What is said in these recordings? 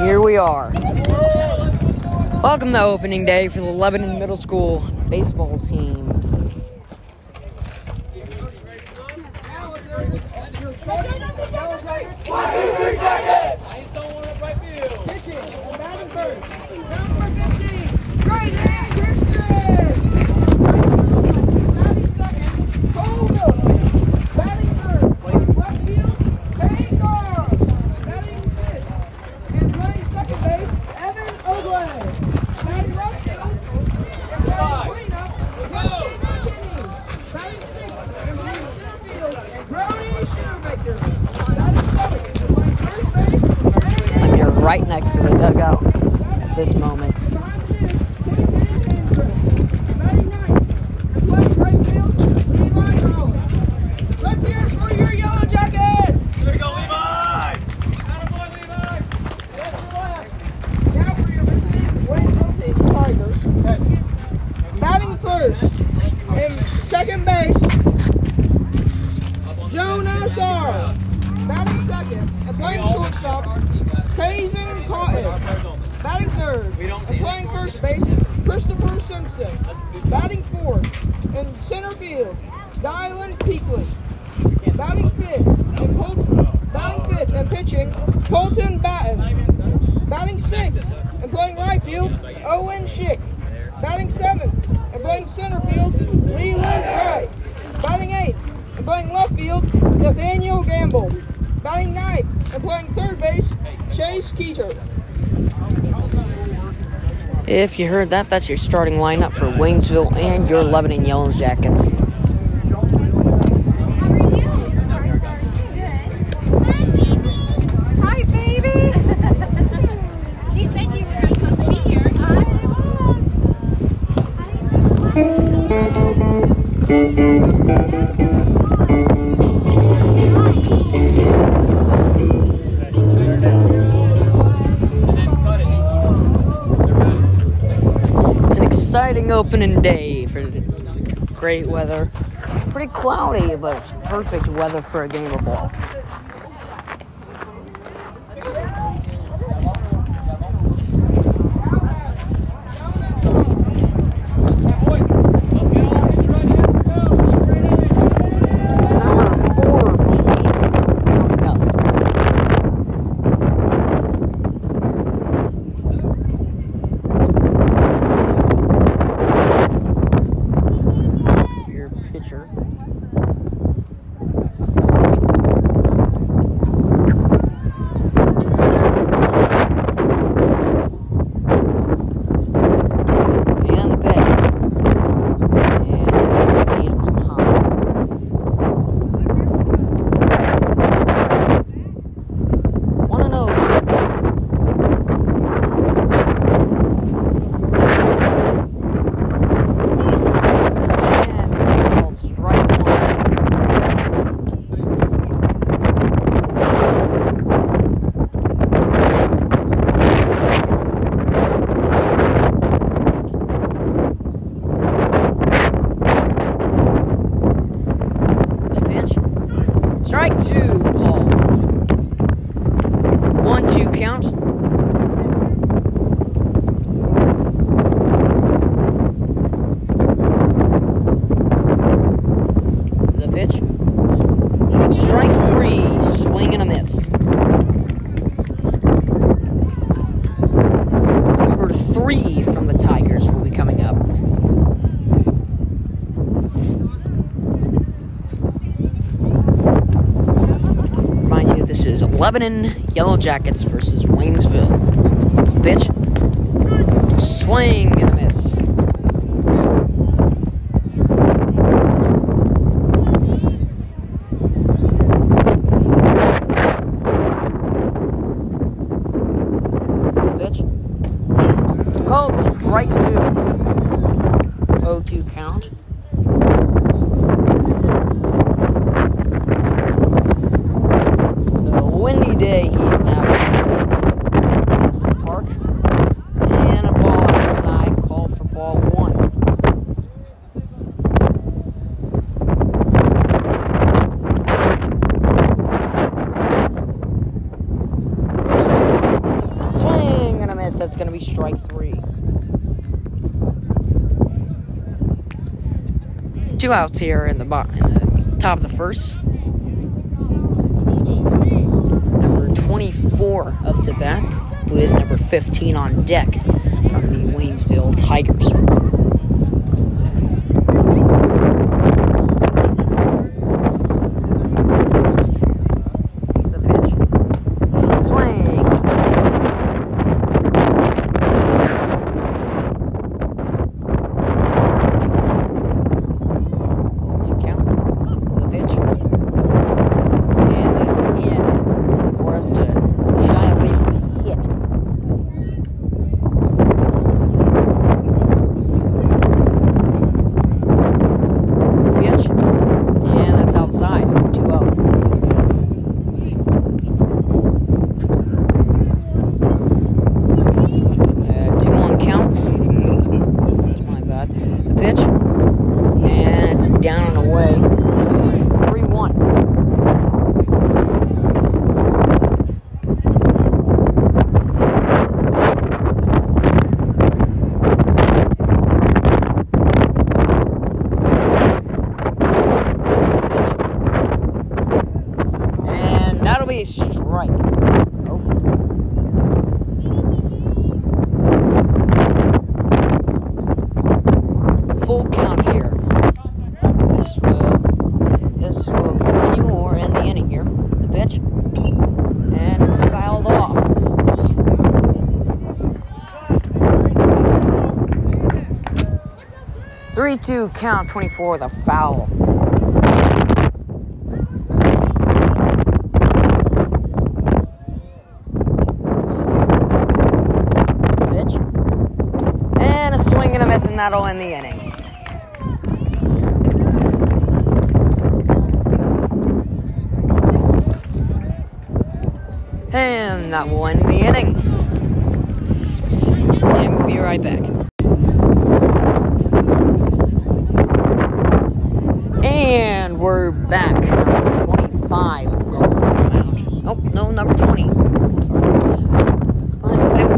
here we are. Welcome to opening day for the Lebanon Middle School baseball team. One, two, three, right next to the dugout at this moment. If you heard that, that's your starting lineup for Waynesville and your Lebanon Yellow Jackets. opening day for great weather. Pretty cloudy, but perfect weather for a game of ball. Lebanon Yellow Jackets versus Waynesville. Bitch. Swing. That's going to be strike three. Two outs here in the, in the top of the first. Number 24 of to bat, who is number 15 on deck from the Waynesville Tigers. 3 2 count 24 the foul. Bitch. And a swing and a miss, and that'll end the inning. And that will end the inning. And we'll be right back.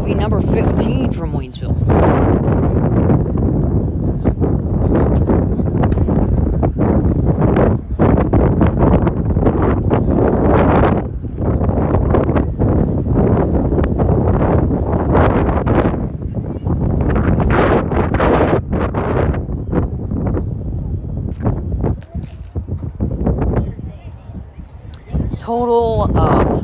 Number 15 from Waynesville. Total of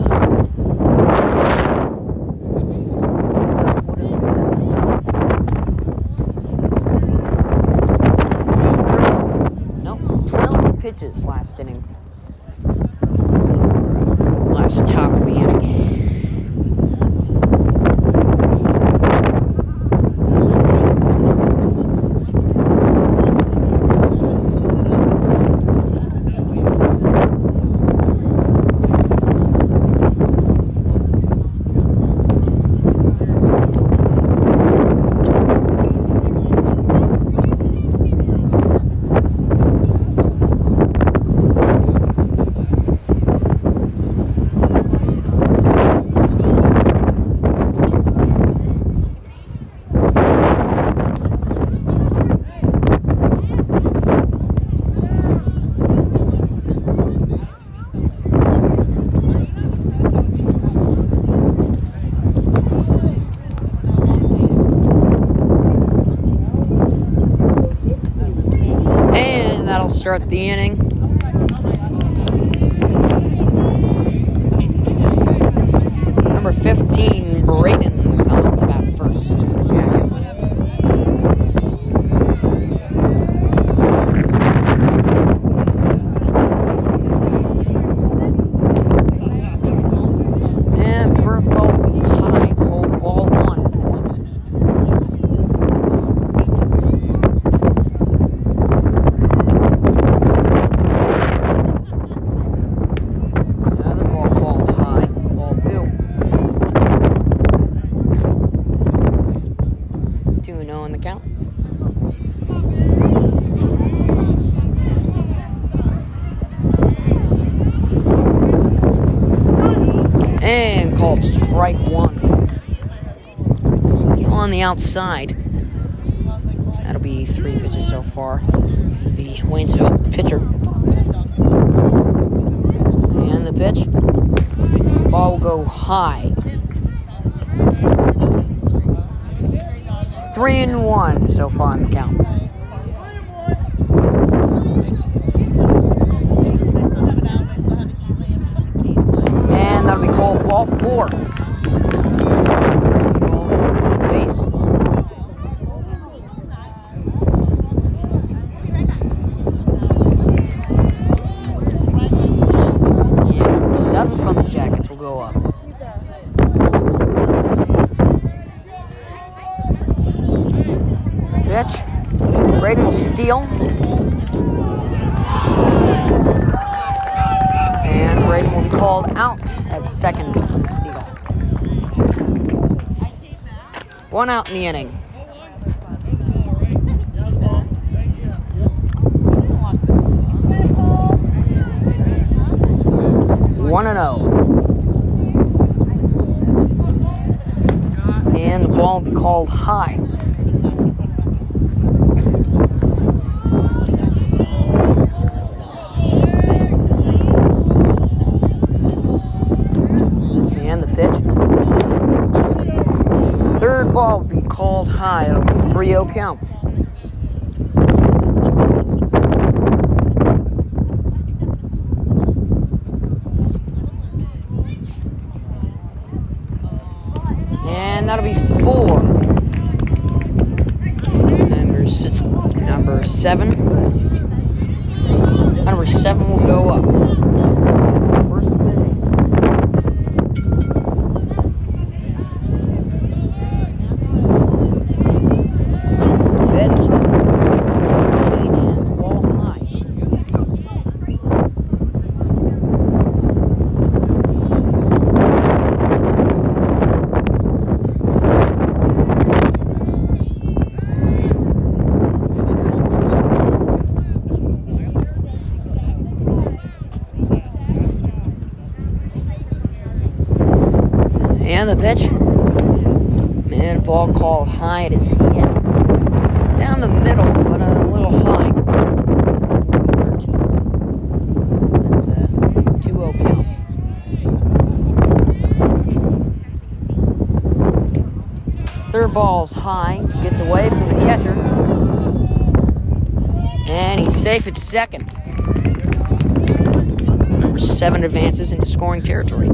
Nope, 12 pitches last inning. Last top of the inning. And that'll start the inning. Number 15, Braden, will come up to bat first for the Jackets. And first ball will be high, cold ball one. Another ball called high, ball two. 2 0 in the count. And called strike one. On the outside. That'll be three pitches so far for the Waynesville pitcher. And the pitch. Ball will go high. Three and one so far in the count. And that'll be called ball four. Base. Yeah, number seven from the Jackets will go up. Pitch. Braden. And be called out at second for the steal. One out in the inning. One and oh. And the ball will be called high. And the pitch. Third ball will be called high. It'll be 3 0 count. And that'll be four. Number six, number seven. Number seven will go up. to First base. Pitch. 13 and it's ball high. The pitch. Man, ball called high. It is hit down the middle, but a little high. 13. That's a 2 0 count. Third ball's high, gets away from the catcher. And he's safe at second. Number seven advances into scoring territory.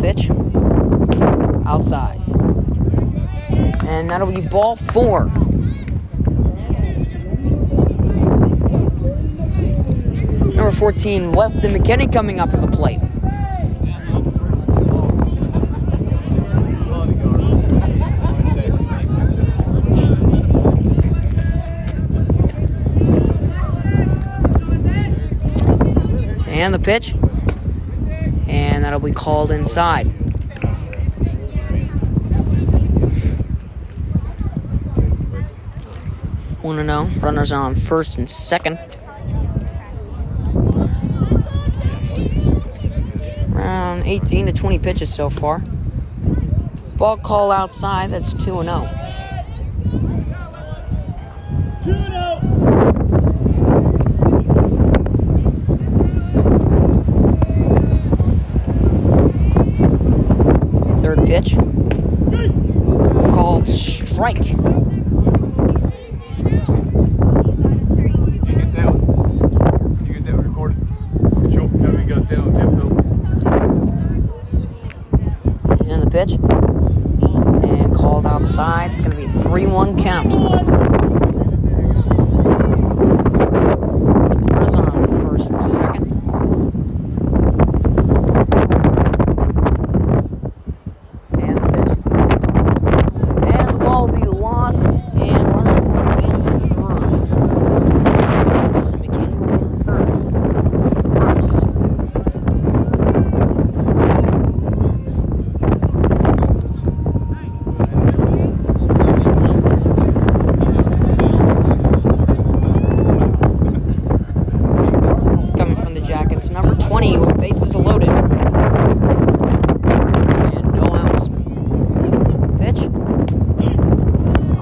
Pitch. Outside. And that'll be ball four. Number 14, Weston McKinney coming up to the plate. And the pitch. And that'll be called inside. One to oh. know. Runners on first and second. Around 18 to 20 pitches so far. Ball call outside. That's 2 and 0. Third pitch. Called strike. You get that one. You get that one recorded. Sure. Have you got that on tempo? And the pitch. And called outside. It's going to be a 3 1 count. Runners on first and second. And the pitch. And the ball will be lost. And runners will advance to third. Mr. McKinney will get to third. First.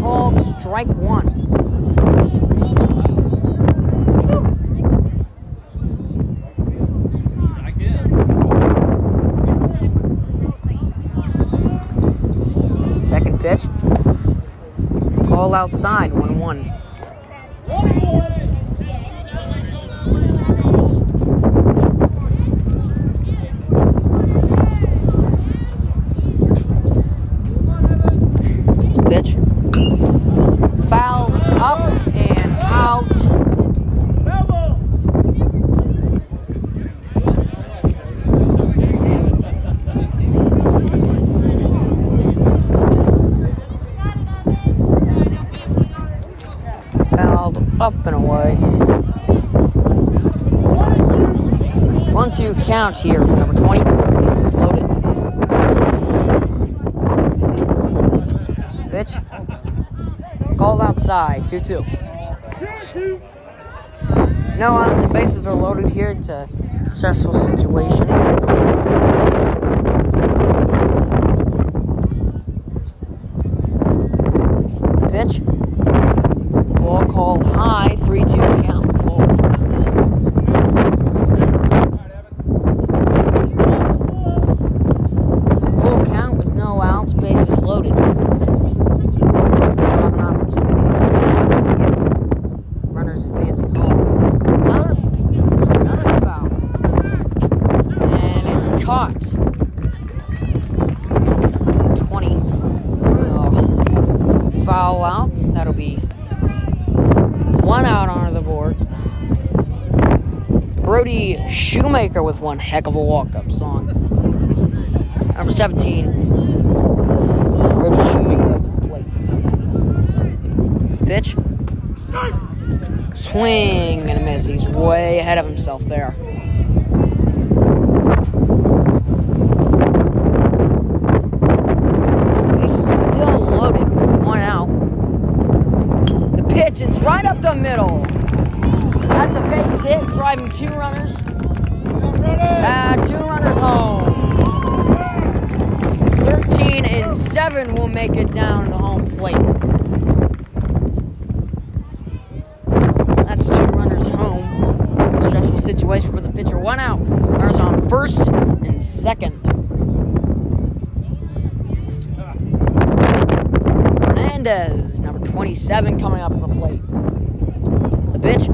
called strike one. I guess. Second pitch. Call outside, 1 1. Pitch. Foul up and out. Level. Fouled up and away. One count here for number 20. Bases loaded. Pitch. Called outside. 2 2. No outs and bases are loaded here. It's a stressful situation. Pitch. Ball called high, 3 2 count. Full. Full count with no outs, bases loaded. Still have an opportunity to get runners advancing home. Another, another foul. And it's caught. 20 will foul out. That'll be one out onto the board. Brody Shoemaker with one heck of a walk up song. Number 17. Brody Shoemaker at the plate. Pitch. Swing and a miss. He's way ahead of himself there. He's still loaded. One out. The pitch, it's right up the middle. That's a base hit, driving two runners. Uh, two runners home. 13 and 7 will make it down to the home plate. That's two runners home. Stressful situation for the pitcher. One out. Runners on first and second. Hernandez, number 27, coming up to the plate. The pitch.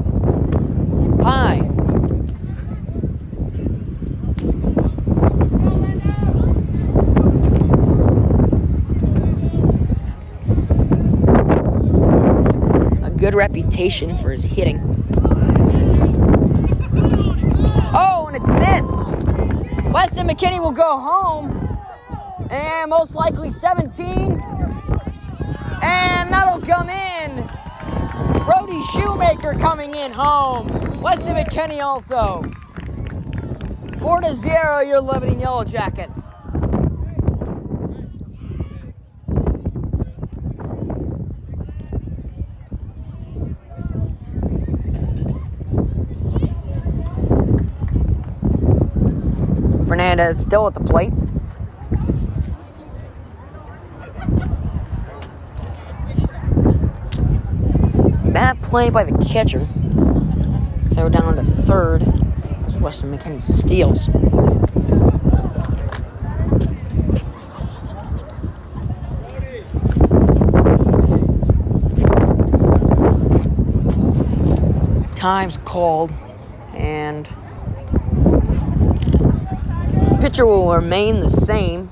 High. A good reputation for his hitting. Oh, and it's missed. Weston McKinney will go home. And most likely 17. And that'll come in. Brody Shoemaker coming in home. Weston McKinney also. 4 to 0, your Lebanon Yellow Jackets. Fernandez still at the plate. Bad play by the catcher. Throw down to third as Weston McKinney steals. Time's called, and pitcher will remain the same,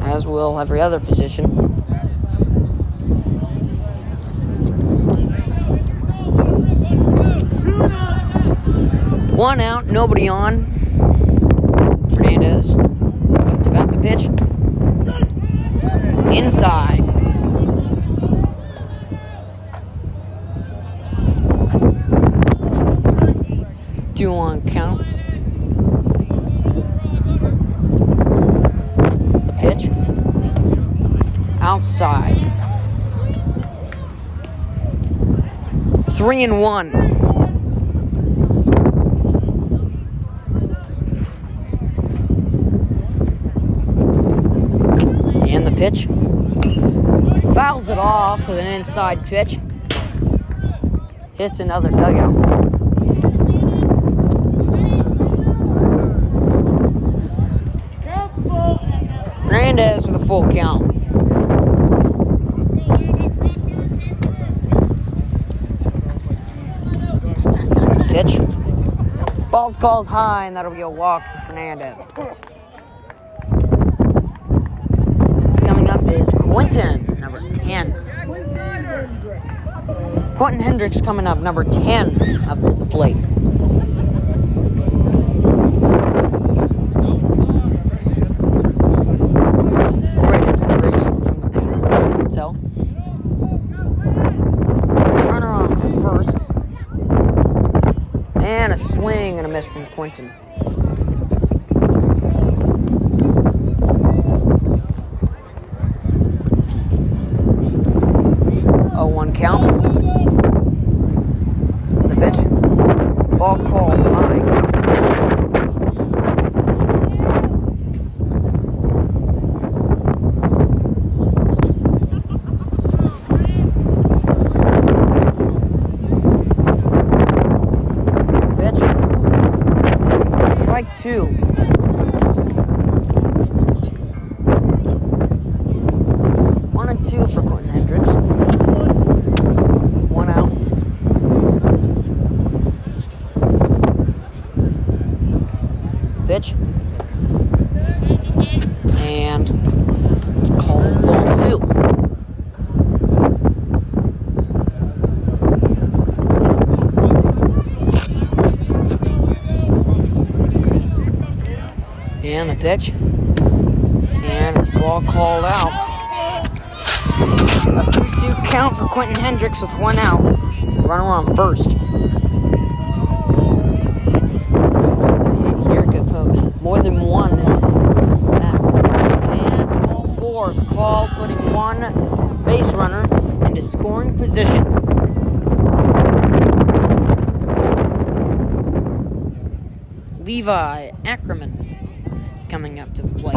as will every other position. One out, nobody on. Fernandez up to bat the pitch. Inside. Two on count. The pitch. Outside. Three and one. And the pitch. Fouls it off with an inside pitch. Hits another dugout. Hernandez with a full count. Pitch. Ball's called high, and that'll be a walk for Fernandez. Coming up is Quentin, number 10. Quentin Hendricks coming up, number 10, up to the plate. Great inspiration from the parents, as you can tell. Runner on first. And a swing and a miss from Quentin. Oh, one count. The pitch. Ball called high. Pitch. Strike two. One and two for Quentin Hendricks. One out. Pitch. And it's called ball two. And the pitch. And it's ball called out. A 3 2 count for Quentin Hendricks with one out. Runner on first. Here could put more than one. And ball four is called, putting one base runner into scoring position. Levi Ackerman coming up to the plate.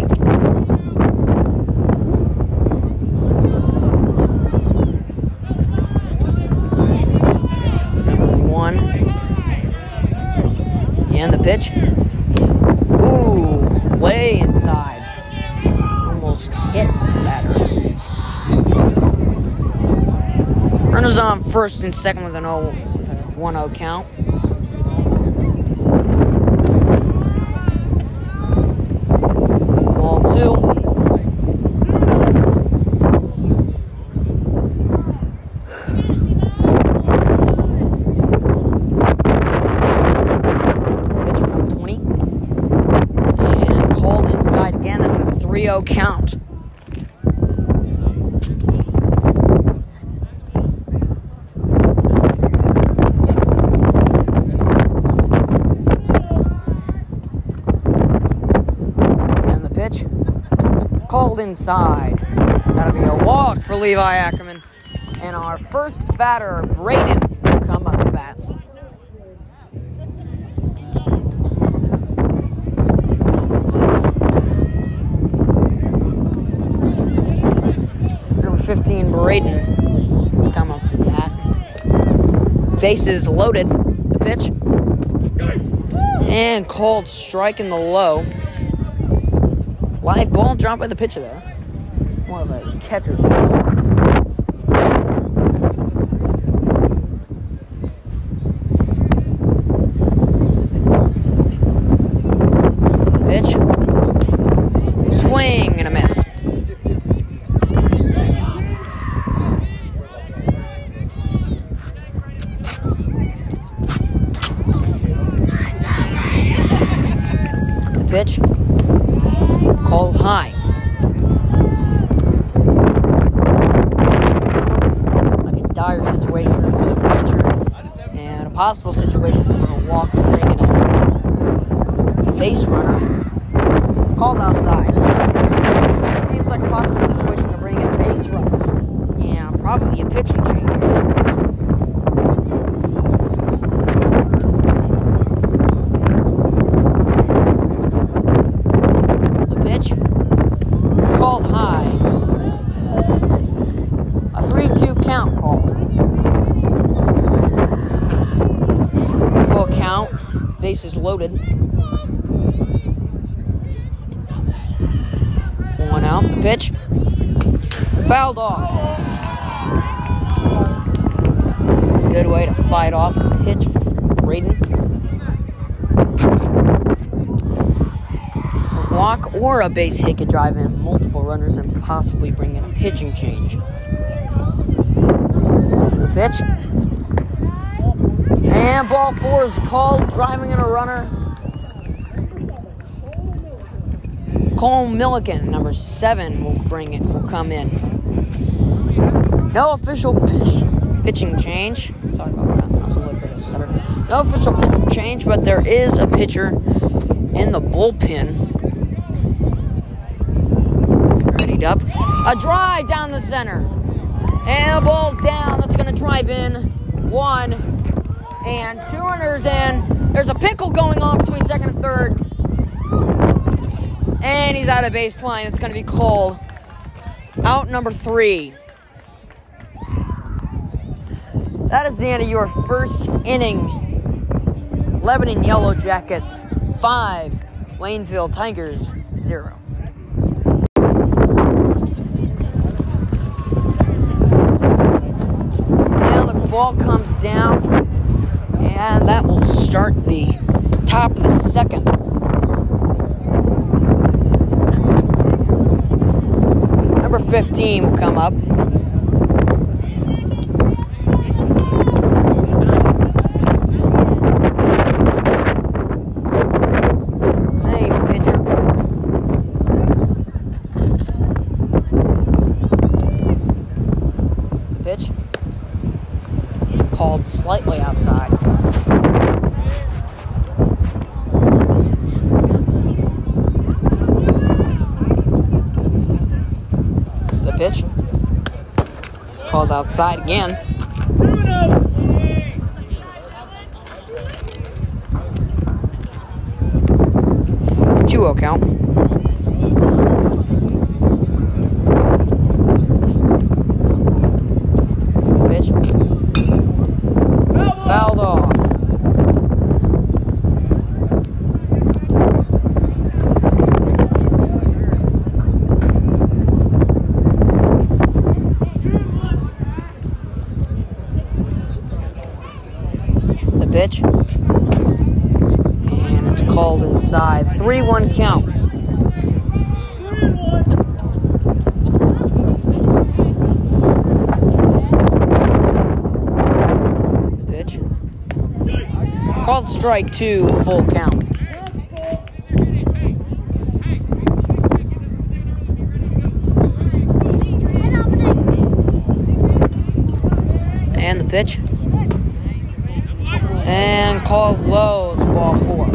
And the pitch. Ooh, way inside. Almost hit the batter. Runners on first and second with an 0 with a 1-0 count. Ball two. Pitch for number 20. And called inside again. That's a 3 0 count. And the pitch called inside. That'll be a walk for Levi Ackerman. And our first batter, Braden, 16 Braden come up. Bases loaded. The pitch. And called strike in the low. Live ball dropped by the pitcher there. One of the catcher's. And a possible situation for a walk to bring in a base runner. Called outside. It seems like a possible situation to bring in a base runner. Yeah, probably a pitching change. The pitch called high. bases loaded. One out. The pitch. Fouled off. Good way to fight off a pitch for Braden. A walk or a base hit could drive in multiple runners and possibly bring in a pitching change. The pitch. And ball four is called, driving in a runner. Cole Milliken, number seven, will bring it, will come in. No official p- pitching change. Sorry about that. That was a little bit of stutter. No official pitching change, but there is a pitcher in the bullpen. Readied up. A drive down the center. And the ball's down. That's going to drive in. One and two runners in. There's a pickle going on between second and third. And he's out of baseline. It's going to be called out number three. That is the end of your first inning. Lebanon Yellow Jackets, five. Waynesville Tigers, zero. Now the ball comes down, and that will start the top of the second. Number 15 will come up. Same pitcher. Pitch. Called slightly outside. The pitch. Called outside again. 2 0 count. Pitch. Fouled off. The pitch. And it's called inside. 3 1 count. The pitch. Called strike two, full count. And the pitch. And called low, it's ball four.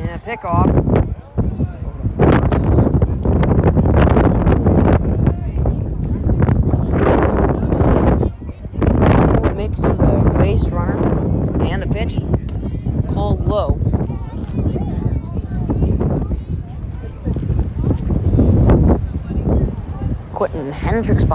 And a pickoff. Make it to the base runner and the pitch. Called low. Quentin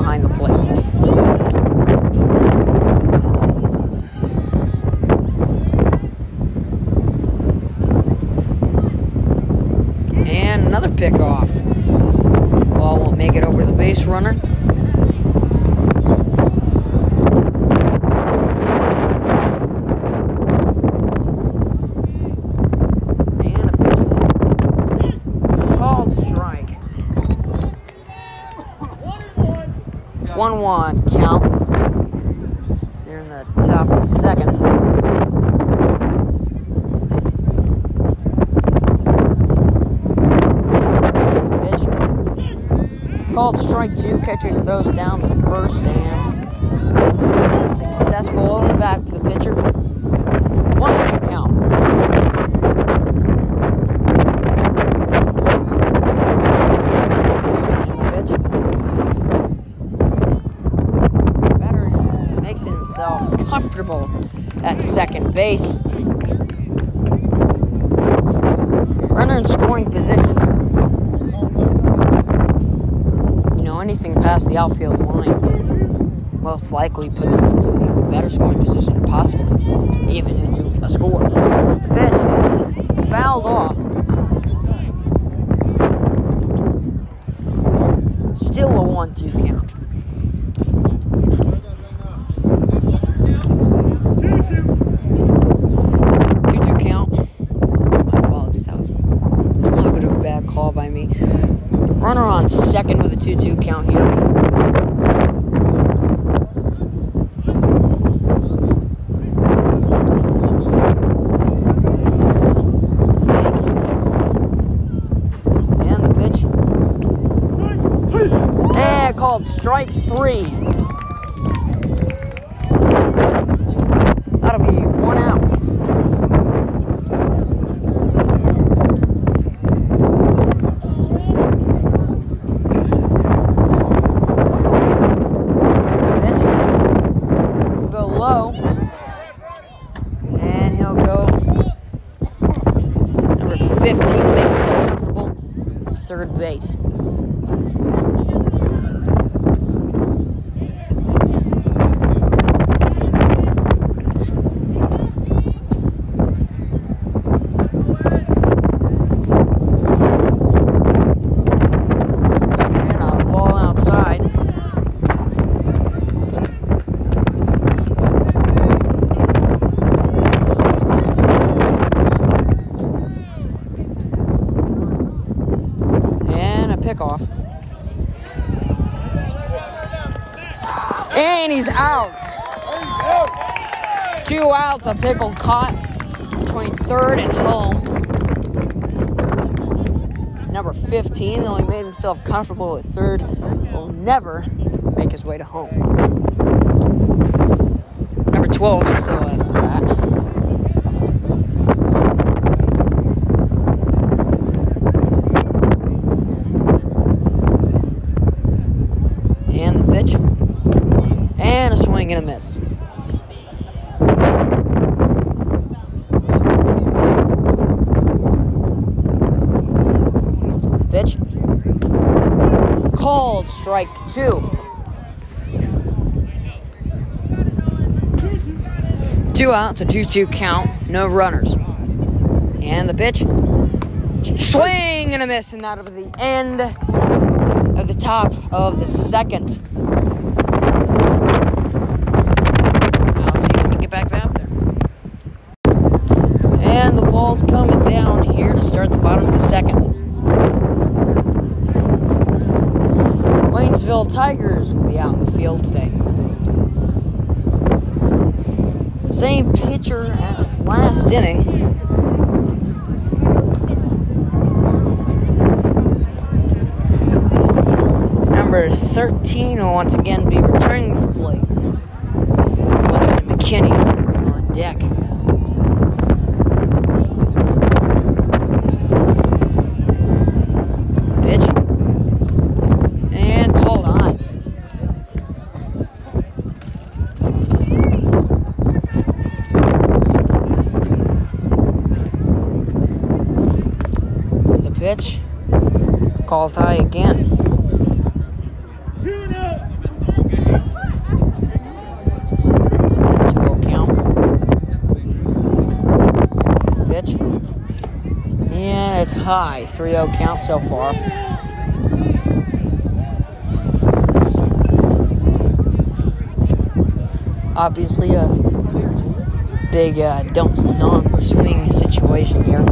called strike two. Catcher throws down the first and successful back to the pitcher. One and two count. The makes himself comfortable at second base. The outfield line most likely puts him into a better scoring position, possibly even into a score. Pitch fouled off. Still a 1 2 count. Two two count. My apologies, that was a little bit of a bad call by me. Runner on second with a 2 2 count here. Fake pickoff. And the pitch. And called strike three. That'll be one out. And the pitch. He'll go low. And he'll go number 15 to make himself comfortable. Third base. And a ball outside. And. And he's out. Two outs, a pickle caught between third and home. Number 15 only made himself comfortable at third. Will never make his way to home. Number 12 still at the bat. And the pitch. And a swing and a miss. Pitch. Called strike two. Two outs, a 2 2 count, no runners. And the pitch. Swing and a miss, and that'll be the end of the top of the second. I'll see when you get back out there. And the ball's coming down here to start the bottom of the second. Tigers will be out in the field today. Same pitcher as last inning. Number 13 will once again be returning to the plate. Weston McKinney on deck. Pitch. And called high. The pitch. Called high again. Two count. Pitch. And it's high. 3 0 count so far. Obviously, a big uh, don't non swing situation here.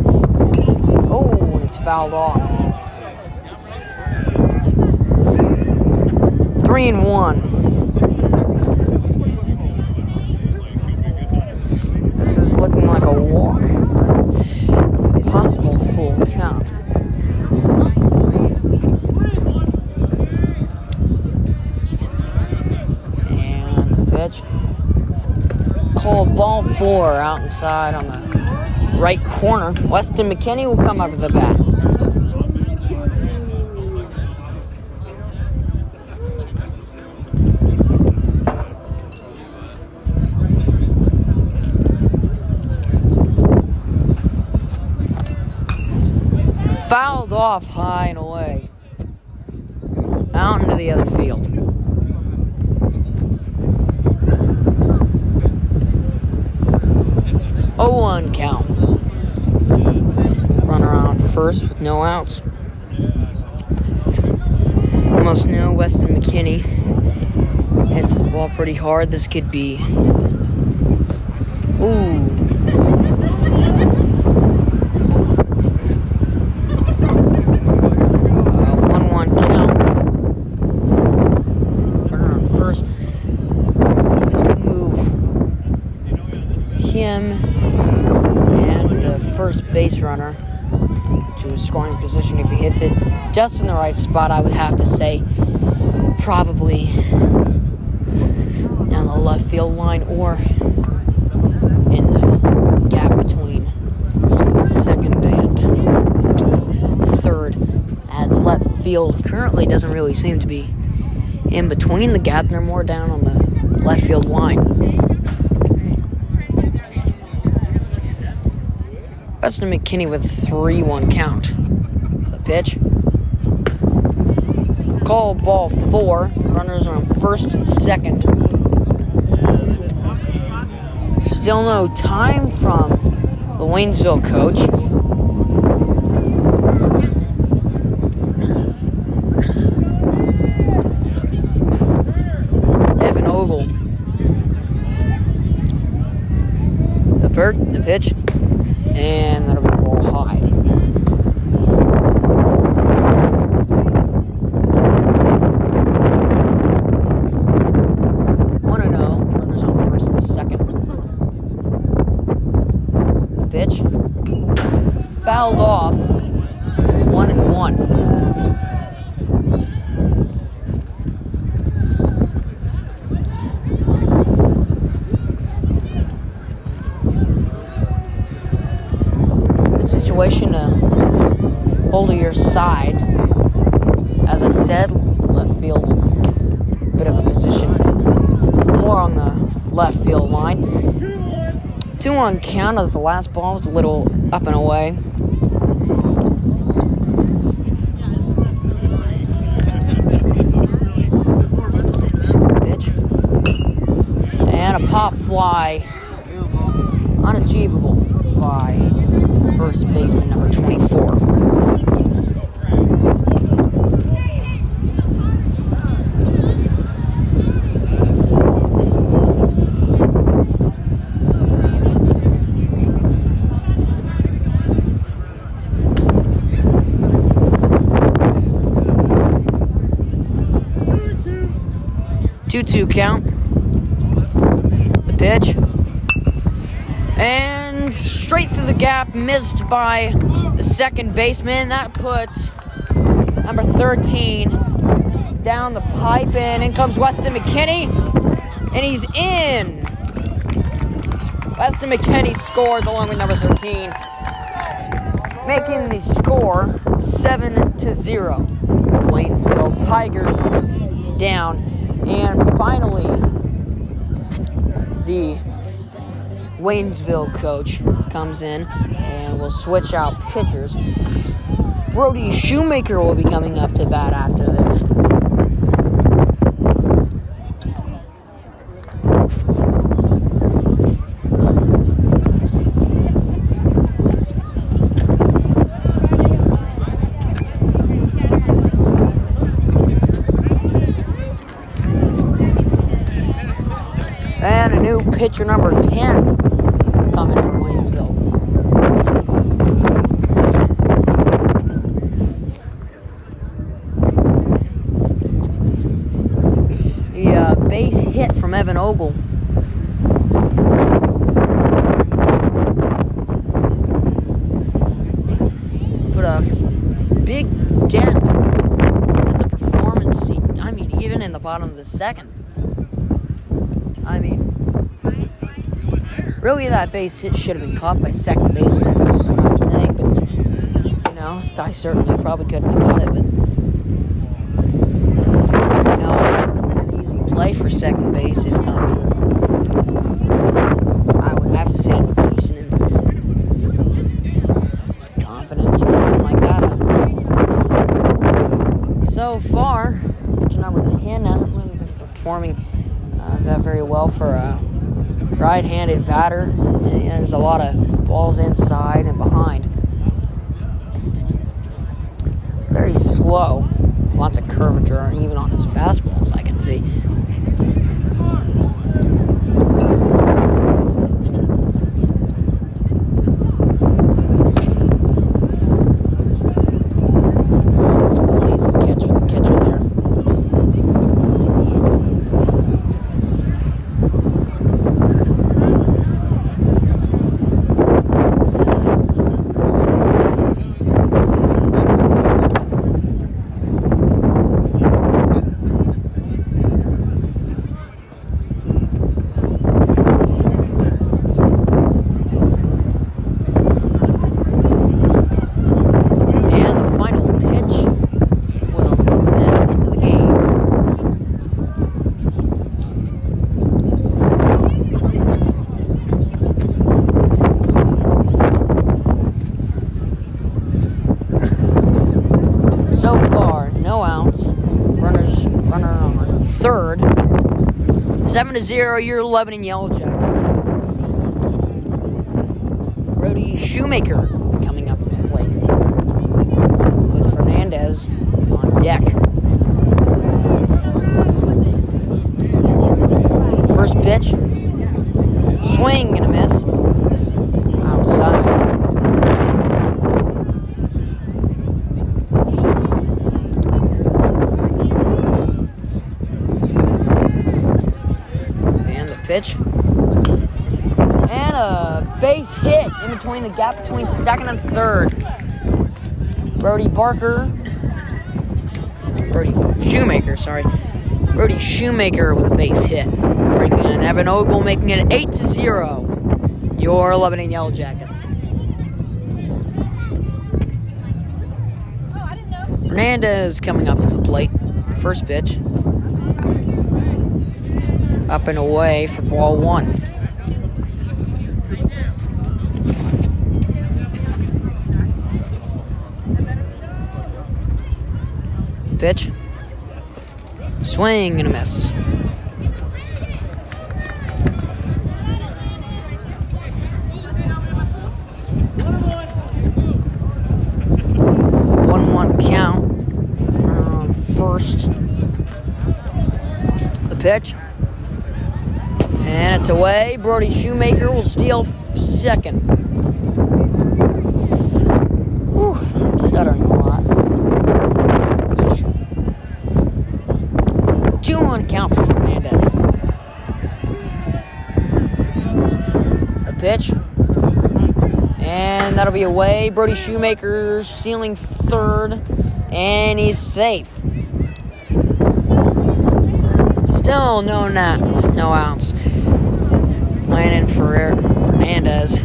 Oh, and it's fouled off. Three and one. much. Called ball four out inside on the right corner. Weston McKinney will come up with the bat. Fouled off high and away. Out into the other field. One count. Run around first with no outs. Must know Weston McKinney hits the ball pretty hard. This could be. Ooh. Uh, 1 1 count. Runner on first. This could move him and the first base runner to a scoring position if he hits it just in the right spot, I would have to say. Probably down the left field line or in the gap between second and third, as left field currently doesn't really seem to be in between the gap, they're more down on the left field line. Weston McKinney with a 3 1 count. The pitch. Call ball four. Runners are on first and second. Still no time from the Waynesville coach. Evan Ogle. The bird, the pitch, and that'll be ball high. One and zero. Runners on first and second. Pitch. Fouled off. One and one. Good situation to hold to your side. As I said, left field's a bit of a position more on the left field line. Two on count as the last ball was a little up and away. And a pop fly. Unachievable by first baseman number 24. Two-two count. The pitch. And straight through the gap, missed by the second baseman. That puts number 13 down the pipe, and in comes Weston McKinney, and he's in. Weston McKinney scores along with number 13, making the score 7 to 0. Waynesville Tigers down. And finally, the Waynesville coach comes in and will switch out pitchers. Brody Shoemaker will be coming up to bat after this. And a new pitcher number 10 coming from Waynesville. The uh, base hit from Evan Ogle. Put a big dent in the performance. I mean, even in the bottom of the second. Really, that base hit should have been caught by second base. That's just what I'm saying. But you know, I certainly probably couldn't have caught it. But you know, an easy play for second base if not for. I would have to say and confidence or anything like that. So far, pitcher number ten hasn't really been performing uh, that very well for. Uh, a right-handed batter. And there's a lot of balls inside and behind. Very slow. Lots of curvature, even on his fastballs, I can see. Foley is a catch, catcher there. And the final pitch will move them into the game. So far, no outs. Runners, runner on third. Seven to zero. You're eleven Lebanon Yellow Jackets. Brody Shoemaker coming up to the plate with Fernandez on deck. First pitch, swing and a miss. Outside. And the pitch. And a base the gap between second and third. Brody Barker. Brody Shoemaker, sorry. Brody Shoemaker with a base hit. Bringing in Evan Ogle, making it 8 to 0. Your Lebanon Yellow Jackets. Fernandez coming up to the plate. First pitch. Up and away for ball one. Pitch. Swing and a miss. One one count. Um, first. The pitch. And it's away. Brody Shoemaker will steal second. Whew, I'm stuttering a lot. Yeesh. Two on count for Fernandez. A pitch. And that'll be away. Brody Shoemaker stealing third. And he's safe. Still no na- no outs. Landon Ferrer Fernandez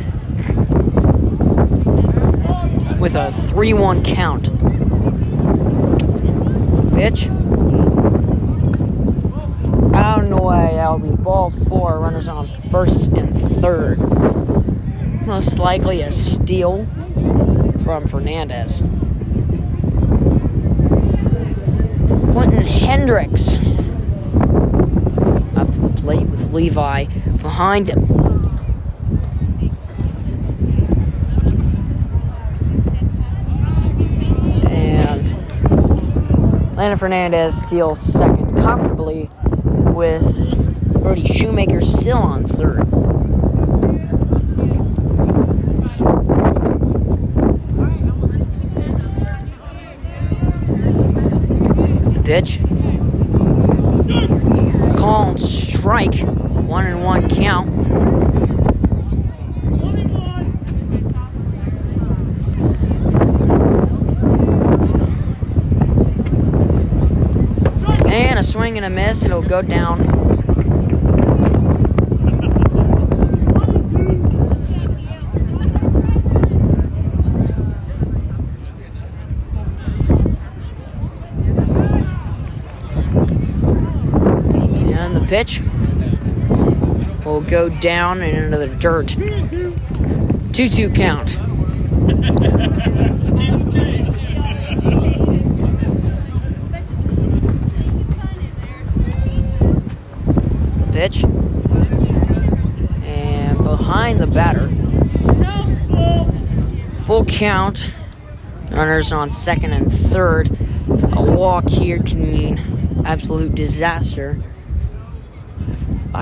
with a 3 1 count. Pitch. Out and away. That'll be ball four. Runners on first and third. Most likely a steal from Fernandez. Clinton Hendricks up to the plate with Levi behind him. And Landon Fernandez steals second comfortably with Brody Shoemaker still on third. The pitch. Called strike. One and one count. And a swing and a miss. It'll go down. And the pitch will go down and into the dirt. 2 2 count. pitch. And behind the batter. Full count. Runners on second and third. A walk here can mean absolute disaster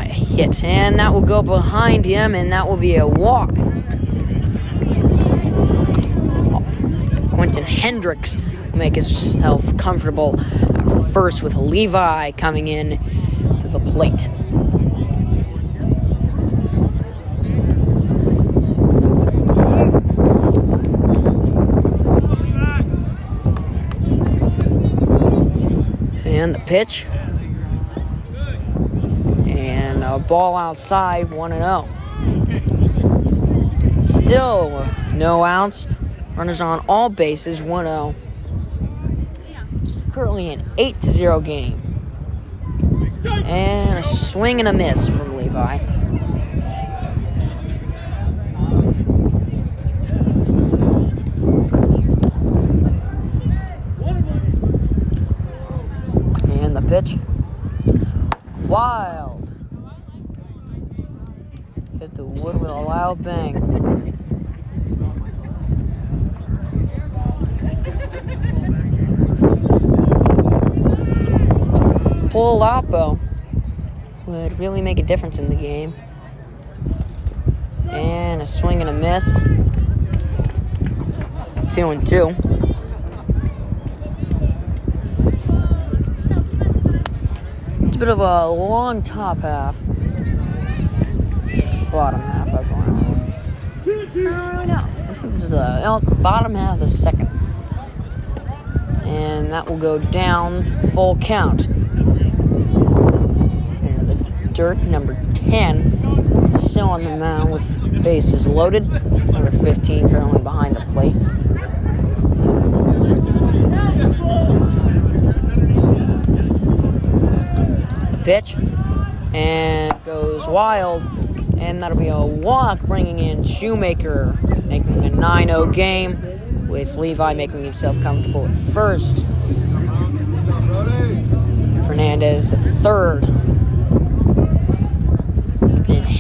a hit. And that will go behind him, and that will be a walk. Quentin Hendricks will make himself comfortable first with Levi coming in to the plate. And the pitch. A ball outside, 1 0. Still no outs. Runners on all bases, 1 0. Currently an 8 0 game. And a swing and a miss from Levi. And the pitch. Wild. Hit the wood with a loud bang. Pull Lapo would really make a difference in the game. And a swing and a miss. Two and two. It's a bit of a long top half. Bottom half, I believe. No, I this is a bottom half of the second. And that will go down full count. Dirt, number 10. Still on the mound with bases loaded. Number 15 currently behind the plate. pitch and goes wild and that'll be a walk bringing in shoemaker making a 9-0 game with levi making himself comfortable at first fernandez at third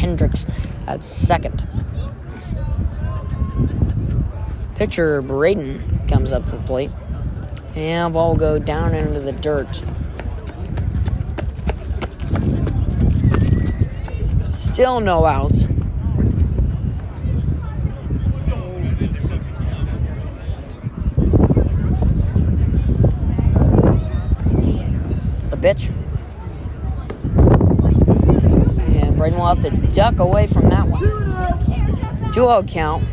hendricks at second. Pitcher braden comes up to the plate. And ball go down into the dirt. Still no outs. The pitch. And Braden will have duck away from that one. 2 0 count.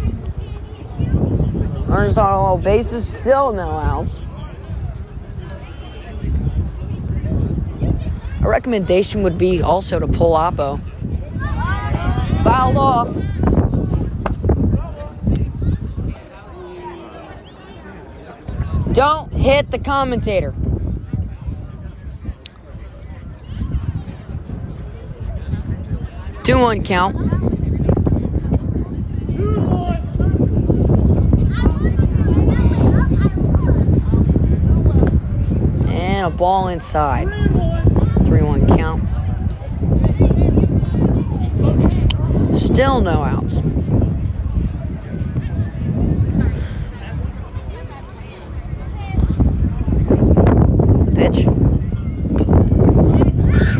Runners on all bases, still no outs. A recommendation would be also to pull Oppo fouled off. Don't hit the commentator. Two one count. And a ball inside. Three one count. Still no outs. The pitch.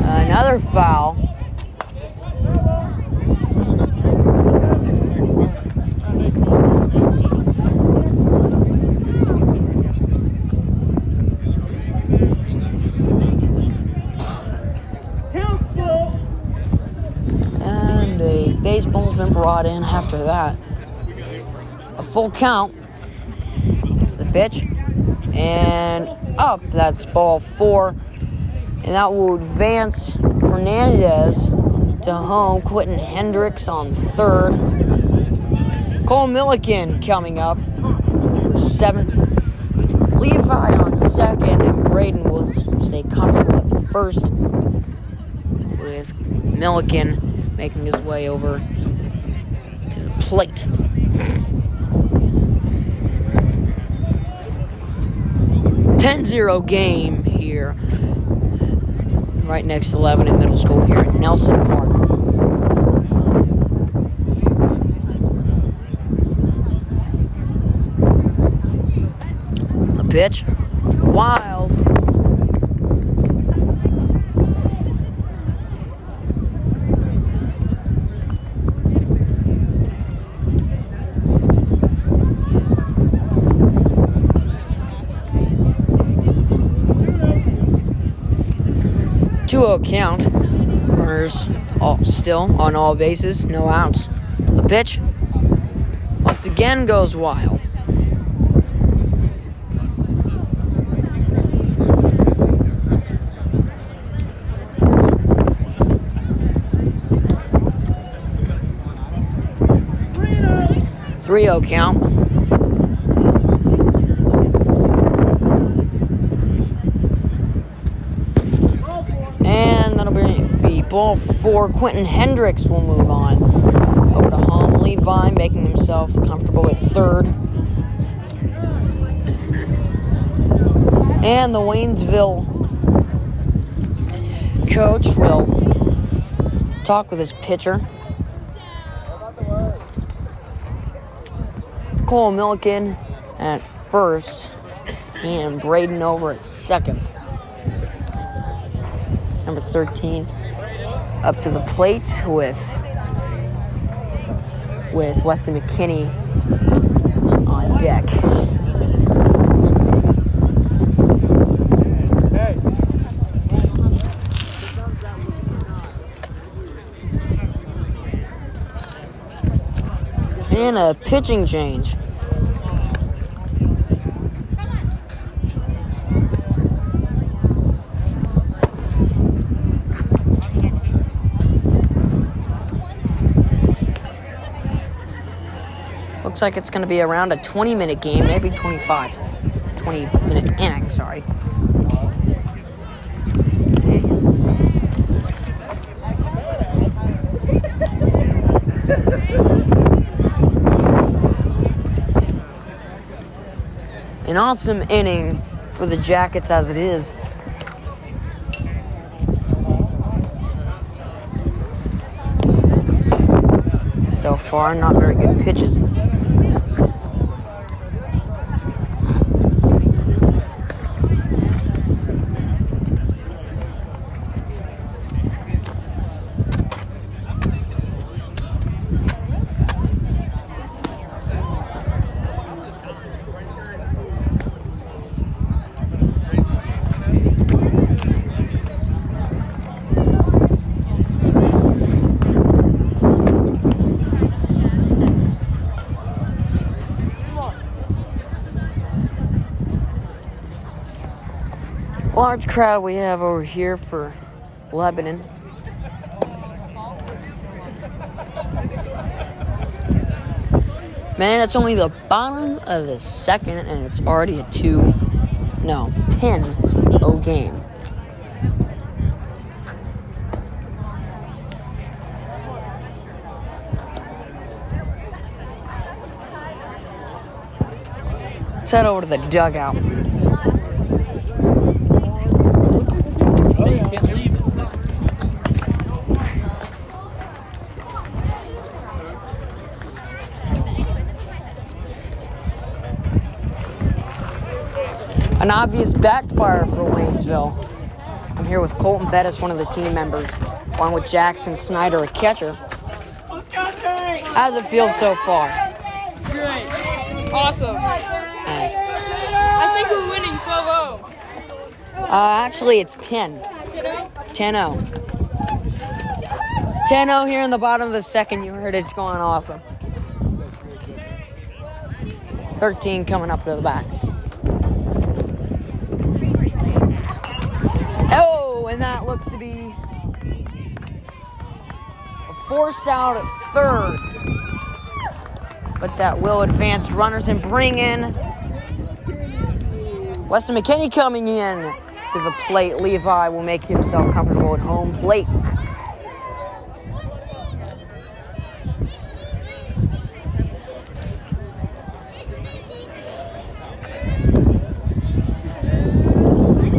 Another foul. And a baseball's been brought in after that. A full count. The pitch. And up. That's ball four. And that will advance Fernandez to home. Quentin Hendricks on third. Cole Milliken coming up. Seven. Levi on second. And Braden will stay comfortable at first. With Milliken making his way over plate. Ten zero game here. right next to Lebanon Middle School here in Nelson Park. The pitch, wild. Two zero count. Runners all, still on all bases, no outs. The pitch once again goes wild. Three zero count. And that'll be, be ball four. Quentin Hendricks will move on over to home. Levi making himself comfortable at third. And the Waynesville coach will talk with his pitcher. Cole Milliken at first, and Braden over at second number 13 up to the plate with with Wesley McKinney on deck. And a pitching change. Looks like it's going to be around a 20 minute game, maybe 25. 20 minute inning, sorry. An awesome inning for the Jackets as it is. So far, not very good pitches. Crowd we have over here for Lebanon. Man, it's only the bottom of the second, and it's already a 2, no, 10 0 game. Let's head over to the dugout. An obvious backfire for Waynesville. I'm here with Colton Bettis, one of the team members, along with Jackson Snyder, a catcher. How's it feel so far? Great. Awesome. Thanks. I think we're winning 12 0. Uh, actually, it's 10. 10 0. 10 0 here in the bottom of the second. You heard it's going awesome. 13 coming up to the back. Oh, and that looks to be a force out at third. But that will advance runners and bring in Weston McKinney coming in to the plate. Levi will make himself comfortable at home plate.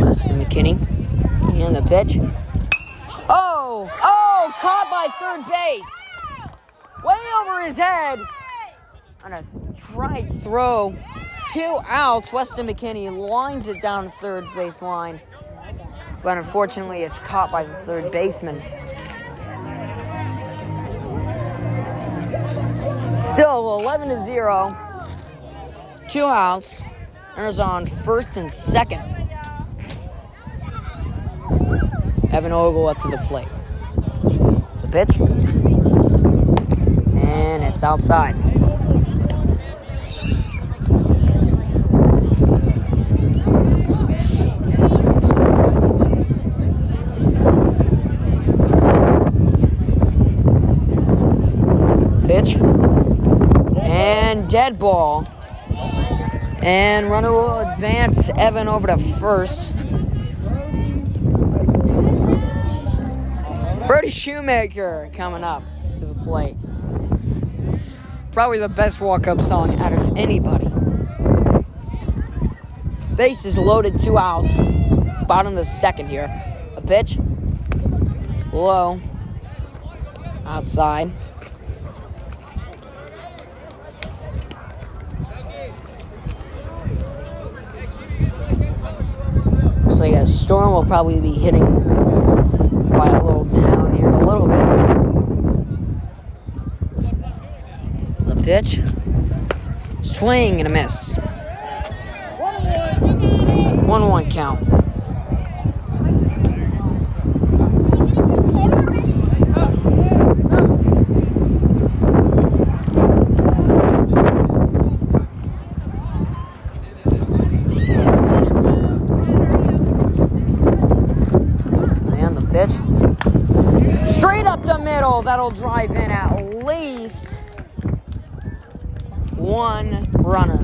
Weston McKinney and the pitch. Oh, oh, caught by third base. Way over his head. On a tried throw. Two outs. Weston McKinney lines it down third base line. But unfortunately, it's caught by the third baseman. Still 11 to 0. Two outs. Runners on first and second. Evan Ogle up to the plate. Pitch. And it's outside. Pitch. And dead ball. And runner will advance Evan over to first. Brody Shoemaker coming up to the plate. Probably the best walk up song out of anybody. Base is loaded, two outs. Bottom of the second here. A pitch. Low. Outside. Looks like a storm will probably be hitting this quiet little town a little bit. The pitch. Swing and a miss. 1 1 count. And the pitch. Straight the. That'll drive in at least one runner.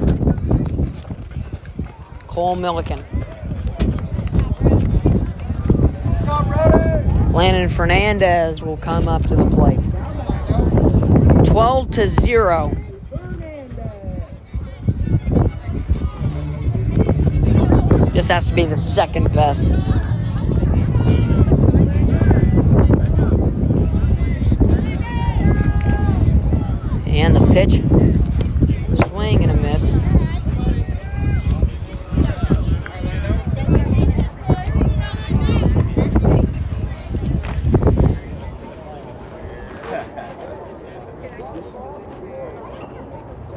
Cole Milliken. Landon Fernandez will come up to the plate. 12 to 0. This has to be the second best. And the pitch. Swing and a miss.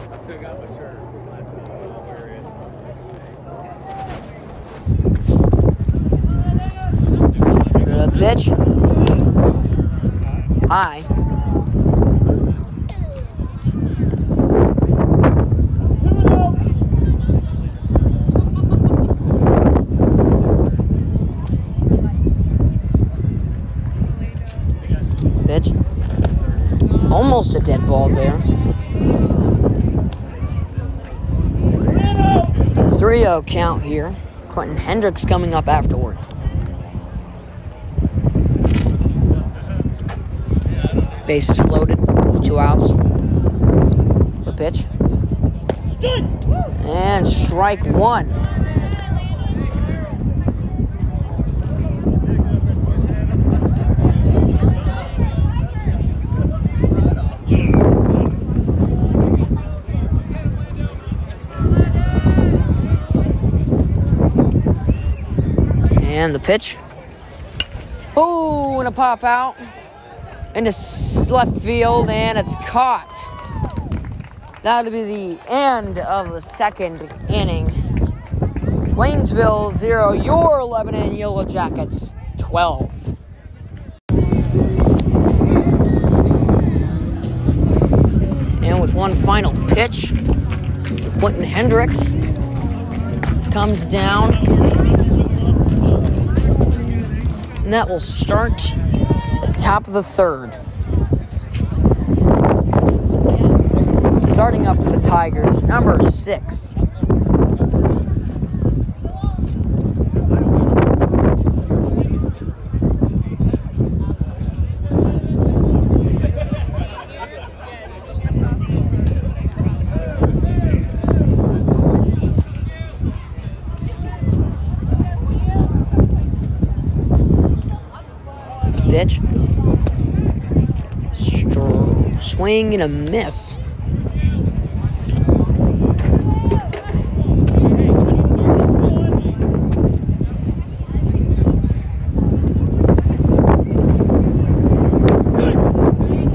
I still got my shirt. I'll wear it. The pitch. High. Pitch. Almost a dead ball there. 3 0 count here. Quentin Hendricks coming up afterwards. Bases loaded. Two outs. The pitch. And strike one. And the pitch. Oh, and a pop out into left field, and it's caught. That'll be the end of the second inning. Waynesville 0, your Lebanon Yellow Jackets 12. And with one final pitch, Quentin Hendricks comes down. And that will start the top of the third. Starting up for the Tigers, number six. Pitch. Swing and a miss.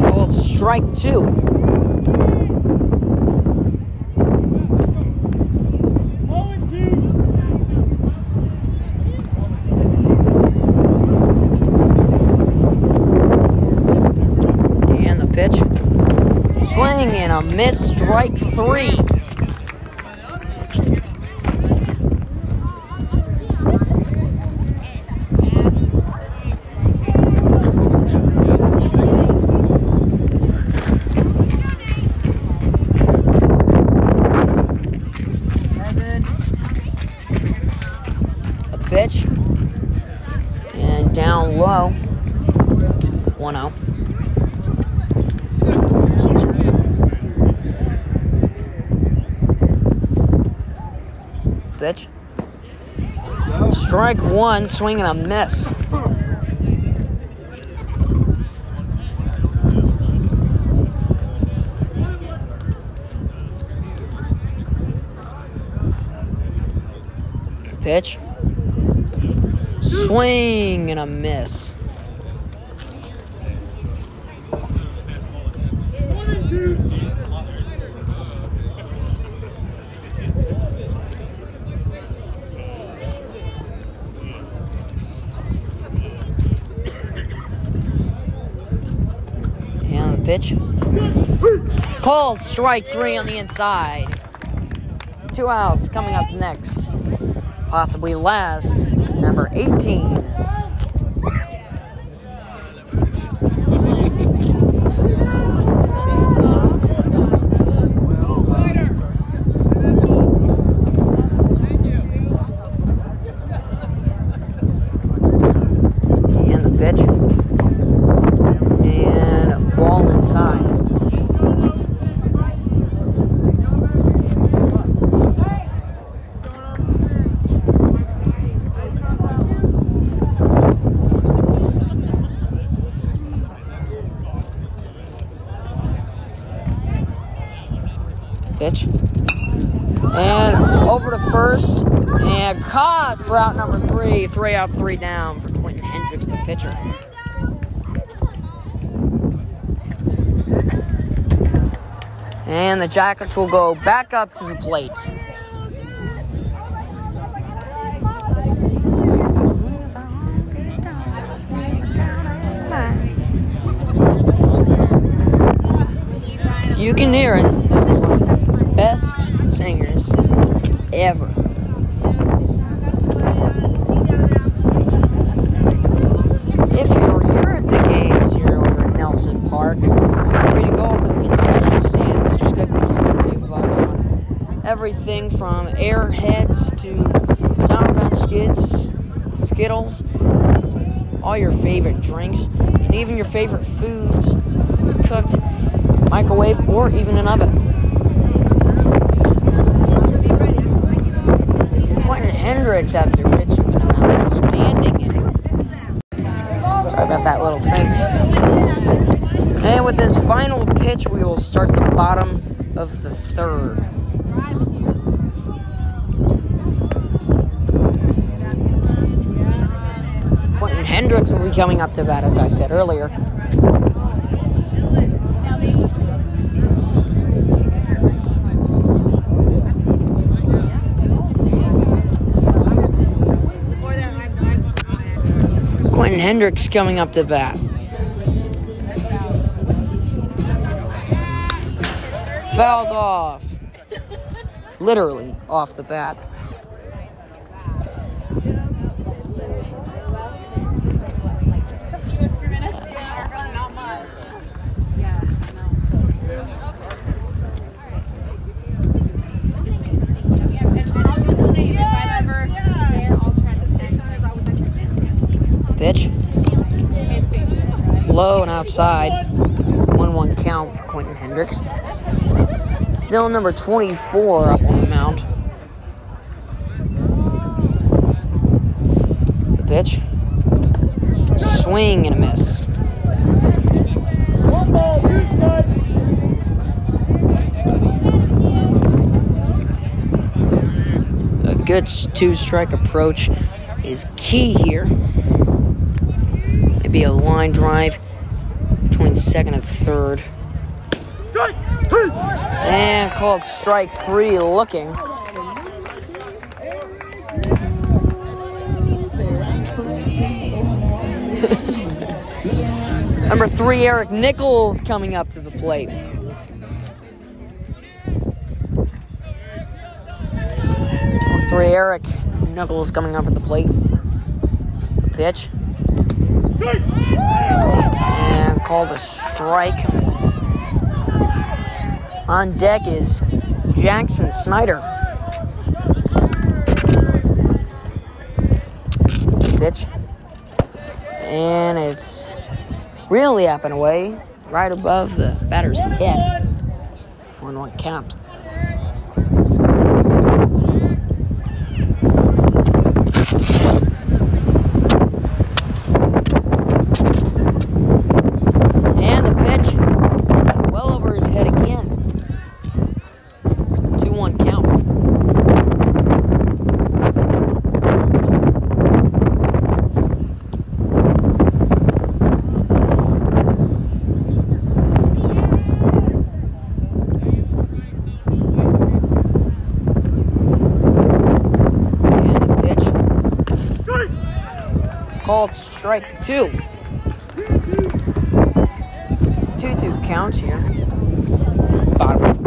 Called strike two. And the pitch. And a miss, strike three. A pitch. And down low. 1 0. Pitch. Strike one, swing and a miss. Pitch. Swing and a miss. Pitch. Called strike three on the inside. Two outs coming up next. Possibly last. Number 18. And the pitch. And ball inside. Pitch. And over to first. And caught for out number three. Three out, three down for Quentin Hendricks, the pitcher. And the Jackets will go back up to the plate. Airheads to Sour Patch Skids, Skittles, all your favorite drinks, and even your favorite foods cooked, microwave, or even an oven. Quentin Hendricks after pitching an outstanding inning. Sorry about that little thing. And with this final pitch, we will start the bottom of the third. Coming up to bat, as I said earlier. Quentin Hendricks coming up to bat. Fouled off. Literally off the bat. low and outside. 1 1 count for Quentin Hendricks. Still number 24 up on the mound. The pitch. Swing and a miss. A good two strike approach is key here. Maybe a line drive between second and third. And called strike three looking. Number three, Eric Nichols coming up to the plate. Number three, Eric Nichols coming up at the plate. Pitch. And called a strike. On deck is Jackson Snyder. Pitch. And it's really up and away, right above the batter's head. One one count. And the pitch, well over his head again. 2 1 count. And the pitch. Called strike two. 2 2 counts here. Bottom.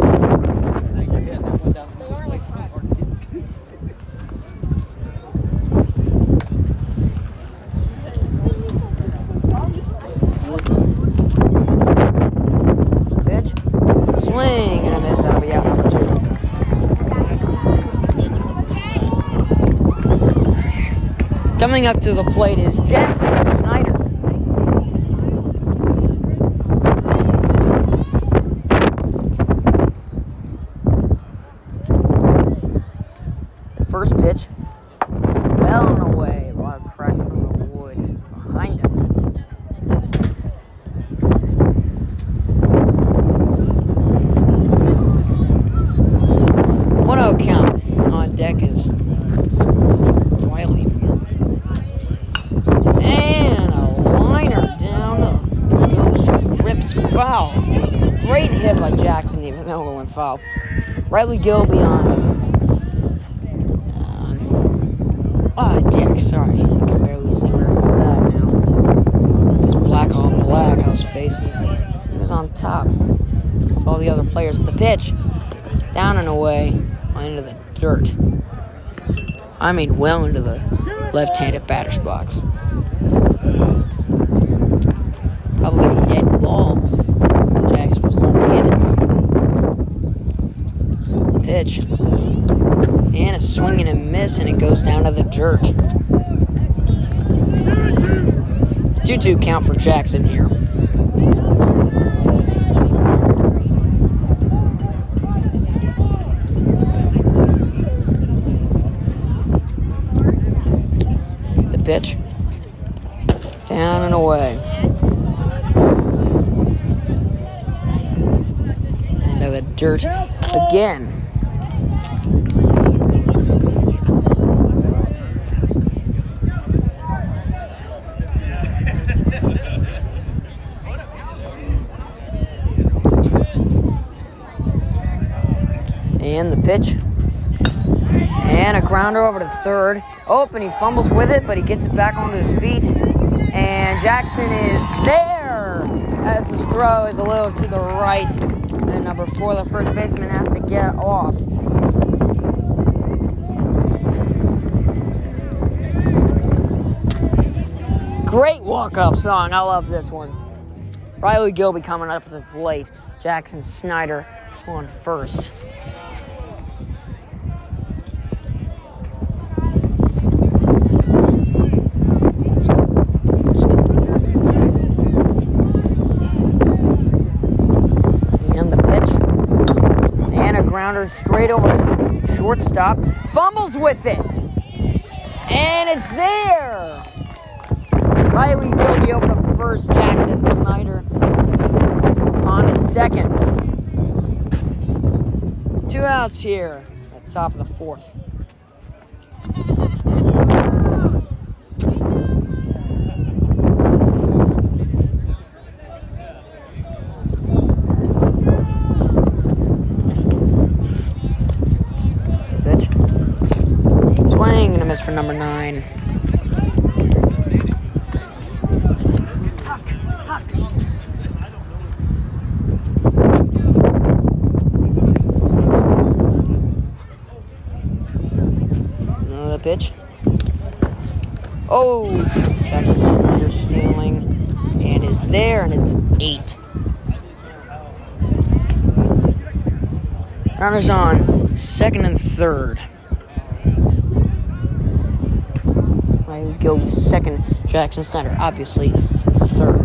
Pitch. Swing and a miss. That'll be out number two. Coming up to the plate is Jackson Snyder. The first pitch, well and away, a lot of crack from the wood behind him. One zero count on deck is Wiley. And a liner down goes strips foul. Great hit by Jackson, even though it went foul. Riley Gilby on. on ah, oh, uh, Dick, sorry. I can barely see where he at now. It's just black on black I was facing. He was on top of all the other players at the pitch. Down and away, into the dirt. I mean, well into the left handed batter's box. Probably a dead ball. Jackson was left handed. Pitch. And a swing and a miss, and it goes down to the dirt. 2 2 count for Jackson here. The pitch. Down and away. Into the dirt again. And the pitch. And a grounder over to third. And he fumbles with it, but he gets it back onto his feet. And Jackson is there as the throw is a little to the right. And number four, the first baseman, has to get off. Great walk-up song. I love this one. Riley Gilby coming up with late. Jackson Snyder on first. And the pitch. And a straight over to shortstop. Fumbles with it. And it's there. Riley Gilby over to first. Jackson Snyder on his second. Two outs here at top of the fourth. Pitch. Swing and a miss for number nine. Another pitch. Oh, that's a Snyder stealing. And is there, and it's eight. Runners on second and third. I go second, Jackson Snyder, obviously third.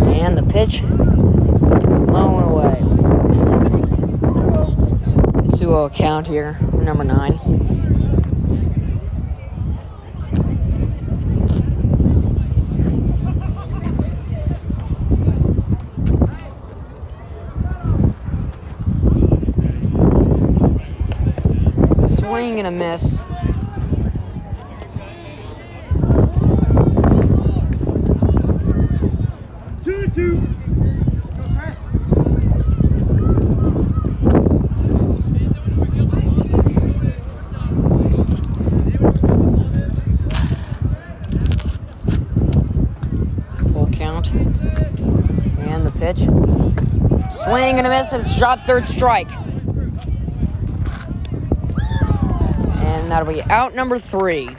And the pitch, blown away. 2 0 count here, number nine. Swing and a miss. Full count. And the pitch. Swing and a miss, and it's drop third strike. Be out number three.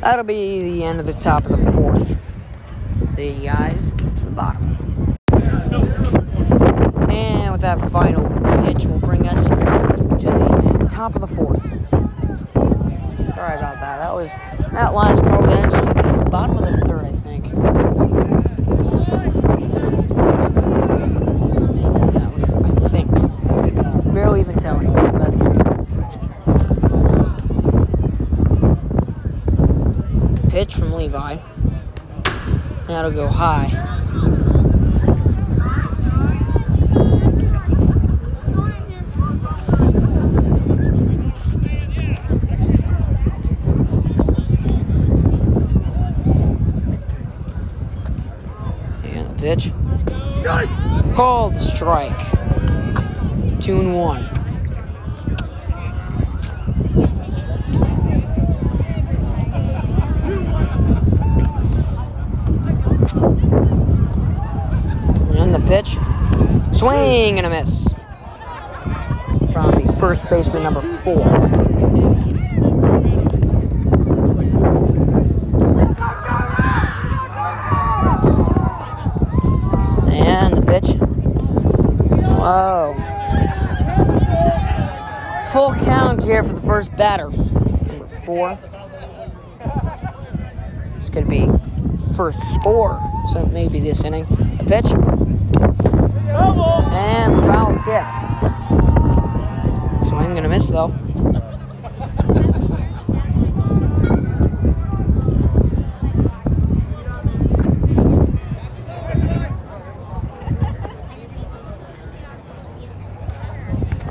That'll be the end of the top of the fourth. See you guys at the bottom. And with that final pitch will bring us to the top of the fourth. Sorry about that. That was that last part was actually the bottom of the third, I think. That was, I think. Barely even tell anymore, but pitch from Levi. That'll go high. And the pitch. Called strike. Two and one. And the pitch. Swing and a miss. From the first baseman, number four. And the pitch. Whoa. Full count here for the first batter. Number four. It's going to be first score. So maybe this inning. A pitch. And foul tipped. Swing and a miss though.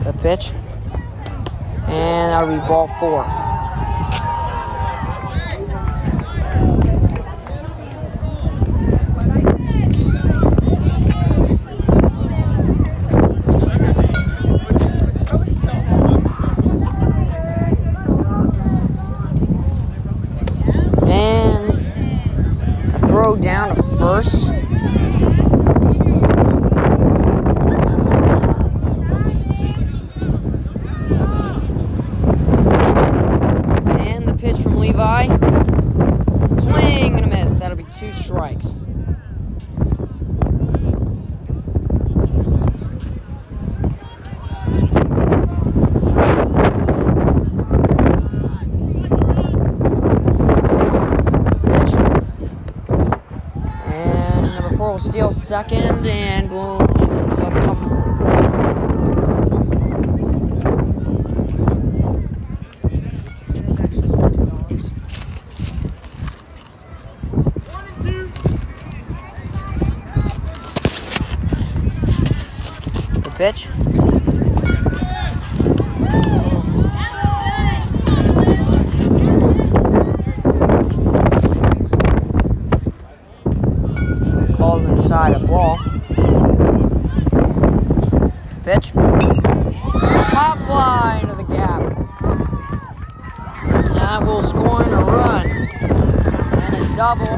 The pitch. And that'll be ball four. And a throw down to first. And the pitch from Levi. Swing and a miss. That'll be two strikes. Pitch. And number four will steal second and will show a couple. Pitch. Called inside a ball. Pitch. Pop fly into the gap. That will score in a run. And a double.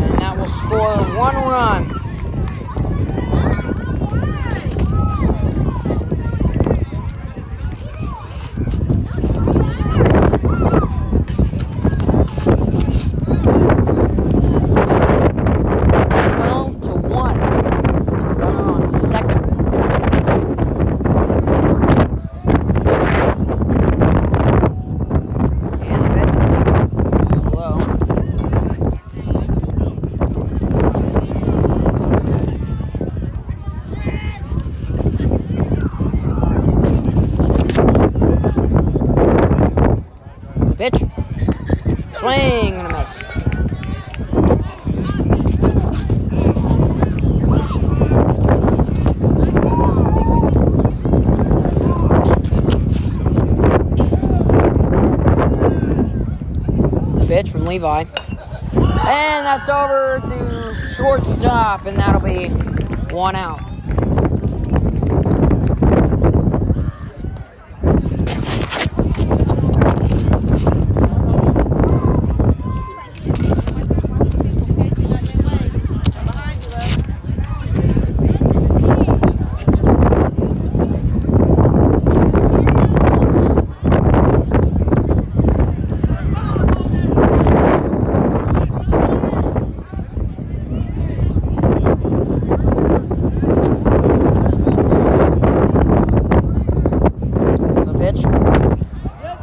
And that will score one run. Twelve to one. Runner on second. And the pitch. Hello. Pitch. Swing and a miss. From Levi. And that's over to shortstop, and that'll be one out. The pitch.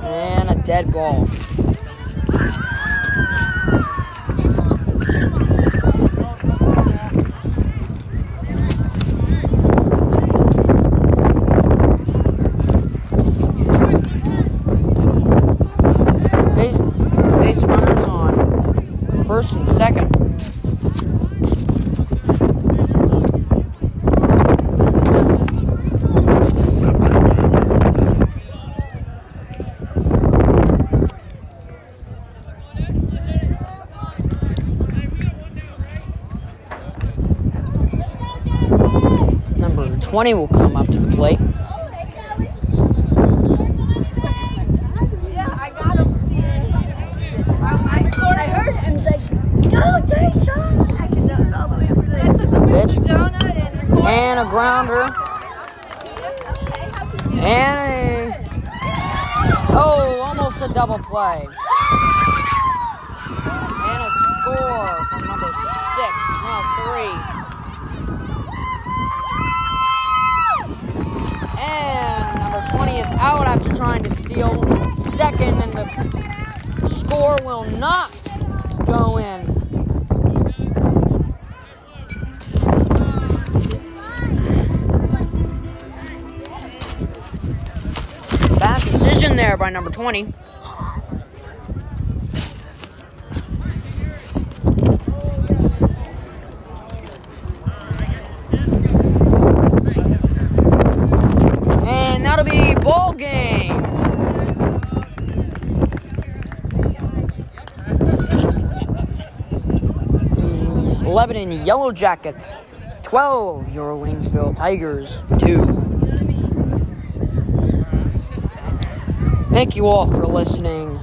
And a dead ball. Base, base runners on first and second. Number 20 will come up to the plate. And a grounder. And a. Oh, almost a double play. By number 20. And that'll be ball game. Lebanon Yellow Jackets, 12. Your Waynesville Tigers, 2. Thank you all for listening.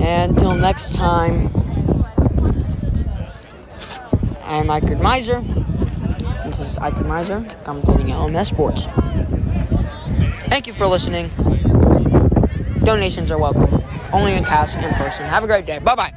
And until next time, I'm Ike Miser. This is Ike Miser, commentating LMS Sports. Thank you for listening. Donations are welcome. Only in cash in person. Have a great day. Bye bye.